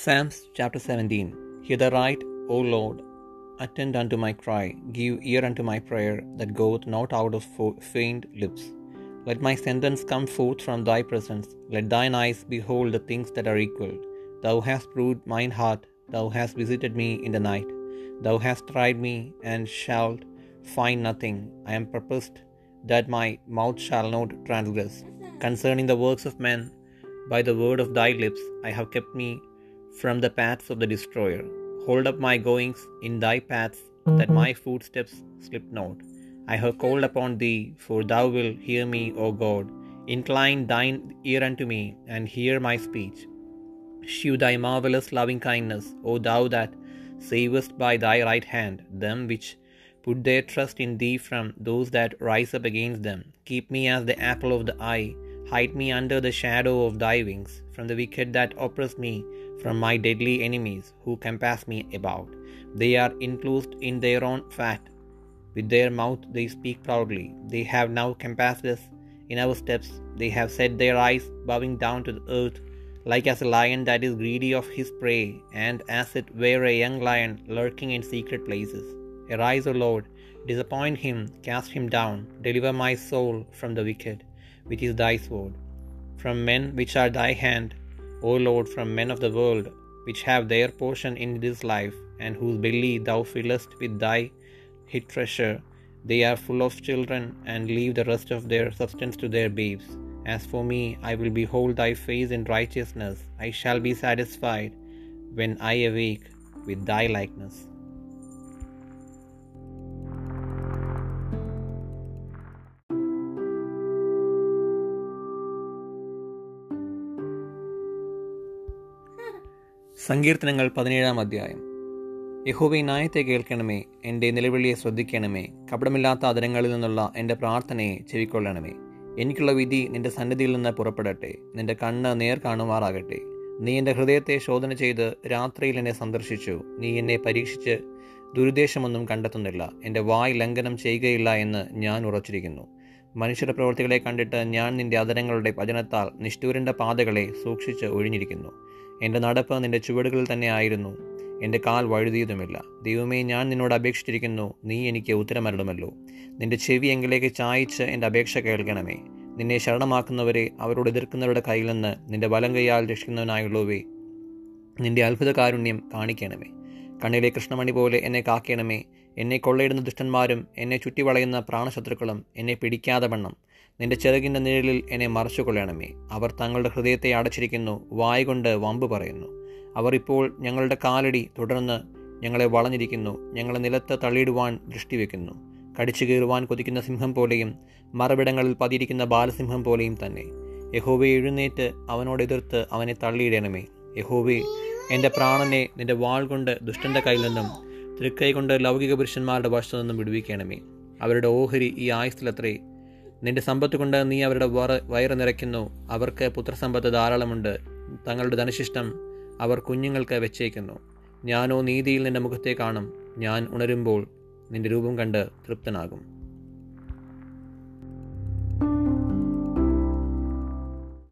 Psalms chapter 17 Hear the right, O Lord, attend unto my cry, give ear unto my prayer that goeth not out of feigned lips. Let my sentence come forth from thy presence, let thine eyes behold the things that are equal. Thou hast proved mine heart, thou hast visited me in the night. Thou hast tried me, and shalt find nothing. I am purposed that my mouth shall not transgress. Concerning the works of men, by the word of thy lips, I have kept me from the paths of the destroyer. Hold up my goings in thy paths, that my footsteps slip not. I have called upon thee, for thou wilt hear me, O God. Incline thine ear unto me, and hear my speech. Shew thy marvellous loving kindness, O thou that savest by thy right hand them which put their trust in thee from those that rise up against them. Keep me as the apple of the eye. Hide me under the shadow of thy wings, from the wicked that oppress me, from my deadly enemies who compass me about. They are enclosed in their own fat. With their mouth they speak proudly. They have now compassed us in our steps. They have set their eyes bowing down to the earth, like as a lion that is greedy of his prey, and as it were a young lion lurking in secret places. Arise, O Lord, disappoint him, cast him down, deliver my soul from the wicked, which is thy sword, from men which are thy hand, O Lord, from men of the world, which have their portion in this life, and whose belly thou fillest with thy hid treasure. They are full of children, and leave the rest of their substance to their babes. As for me, I will behold thy face in righteousness. I shall be satisfied when I awake with thy likeness. സങ്കീർത്തനങ്ങൾ പതിനേഴാം അധ്യായം. യഹോവെ ന്യായത്തെ കേൾക്കണമേ. എന്റെ നിലവിളിയെ ശ്രദ്ധിക്കണമേ. കപടമില്ലാത്ത അതിരങ്ങളിൽ നിന്നുള്ള എന്റെ പ്രാർത്ഥനയെ ചെവിക്കൊള്ളണമേ. എനിക്കുള്ള വിധി നിന്റെ സന്നിധിയിൽ നിന്ന് പുറപ്പെടട്ടെ. നിന്റെ കണ്ണ് നേർ കാണുമാറാകട്ടെ. നീ എന്റെ ഹൃദയത്തെ ശോധന ചെയ്ത് രാത്രിയിൽ എന്നെ സന്ദർശിച്ചു. നീ എന്നെ പരീക്ഷിച്ച് ദുരുദ്ദേശമൊന്നും കണ്ടെത്തുന്നില്ല. എന്റെ വായ് ലംഘനം ചെയ്യുകയില്ല എന്ന് ഞാൻ ഉറച്ചിരിക്കുന്നു. മനുഷ്യരുടെ പ്രവൃത്തികളെ കണ്ടിട്ട് ഞാൻ നിന്റെ അതരങ്ങളുടെ വചനത്താൽ നിഷ്ഠൂരന്റെ പാതകളെ സൂക്ഷിച്ച് ഒഴിഞ്ഞിരിക്കുന്നു. എന്റെ നടപ്പ് നിന്റെ ചുവടുകളിൽ തന്നെ ആയിരുന്നു. എന്റെ കാൽ വഴുതിയതുമില്ല. ദൈവമേ ഞാൻ നിന്നോട് അപേക്ഷിച്ചിരിക്കുന്നു. നീ എനിക്ക് ഉത്തരമരണമല്ലോ നിന്റെ ചെവി എങ്കിലേക്ക് ചായച്ച് എന്റെ അപേക്ഷ കേൾക്കണമേ. നിന്നെ ശരണമാക്കുന്നവരെ അവരോട് എതിർക്കുന്നവരുടെ കയ്യിൽ നിന്ന് നിന്റെ വലം കൈയാൽ രക്ഷിക്കുന്നവനായുള്ളവേ നിന്റെ അത്ഭുത കാരുണ്യം കാണിക്കണമേ. കണ്ണിലെ കൃഷ്ണമണി പോലെ എന്നെ കാക്കണമേ. എന്നെ കൊള്ളയിടുന്ന ദുഷ്ടന്മാരും എന്നെ ചുറ്റിവളയുന്ന പ്രാണശത്രുക്കളും എന്നെ പിടിക്കാതെ വണ്ണം. നിന്റെ ചെറുകിന്റെ നിഴലിൽ എന്നെ മറച്ചു കൊള്ളണമേ അവർ തങ്ങളുടെ ഹൃദയത്തെ അടച്ചിരിക്കുന്നു വായ കൊണ്ട് വമ്പ് പറയുന്നു. അവർ ഇപ്പോൾ ഞങ്ങളുടെ കാലടി തുടർന്ന് ഞങ്ങളെ വളഞ്ഞിരിക്കുന്നു ഞങ്ങളെ നിലത്ത് തള്ളിയിടുവാൻ ദൃഷ്ടിവെക്കുന്നു കടിച്ചു കീറുവാൻ കൊതിക്കുന്ന സിംഹം പോലെയും മറവിടങ്ങളിൽ പതിയിരിക്കുന്ന ബാലസിംഹം പോലെയും തന്നെ. യഹോവയെ എഴുന്നേറ്റ് അവനോട് എതിർത്ത് അവനെ തള്ളിയിടണമേ. യഹോവേ എന്റെ പ്രാണനെ നിന്റെ വാൾ കൊണ്ട് ദുഷ്ടന്റെ കയ്യിൽ നിന്നും തൃക്കൈ കൊണ്ട് ലൗകിക പുരുഷന്മാരുടെ വശത്തു നിന്നും വിടുവിക്കണമേ. അവരുടെ ഓഹരി ഈ ആയുസ്സിലത്രേ. നിന്റെ സമ്പത്ത് കൊണ്ട് നീ അവരുടെ വറ വയറ് നിറയ്ക്കുന്നു. അവർക്ക് പുത്രസമ്പത്ത് ധാരാളമുണ്ട്. തങ്ങളുടെ ധനശിഷ്ടം അവർ കുഞ്ഞുങ്ങൾക്ക് വെച്ചേക്കുന്നു. ഞാനോ നീതിയിൽ നിന്റെ മുഖത്തെ കാണും. ഞാൻ ഉണരുമ്പോൾ നിന്റെ രൂപം കണ്ട് തൃപ്തനാകും.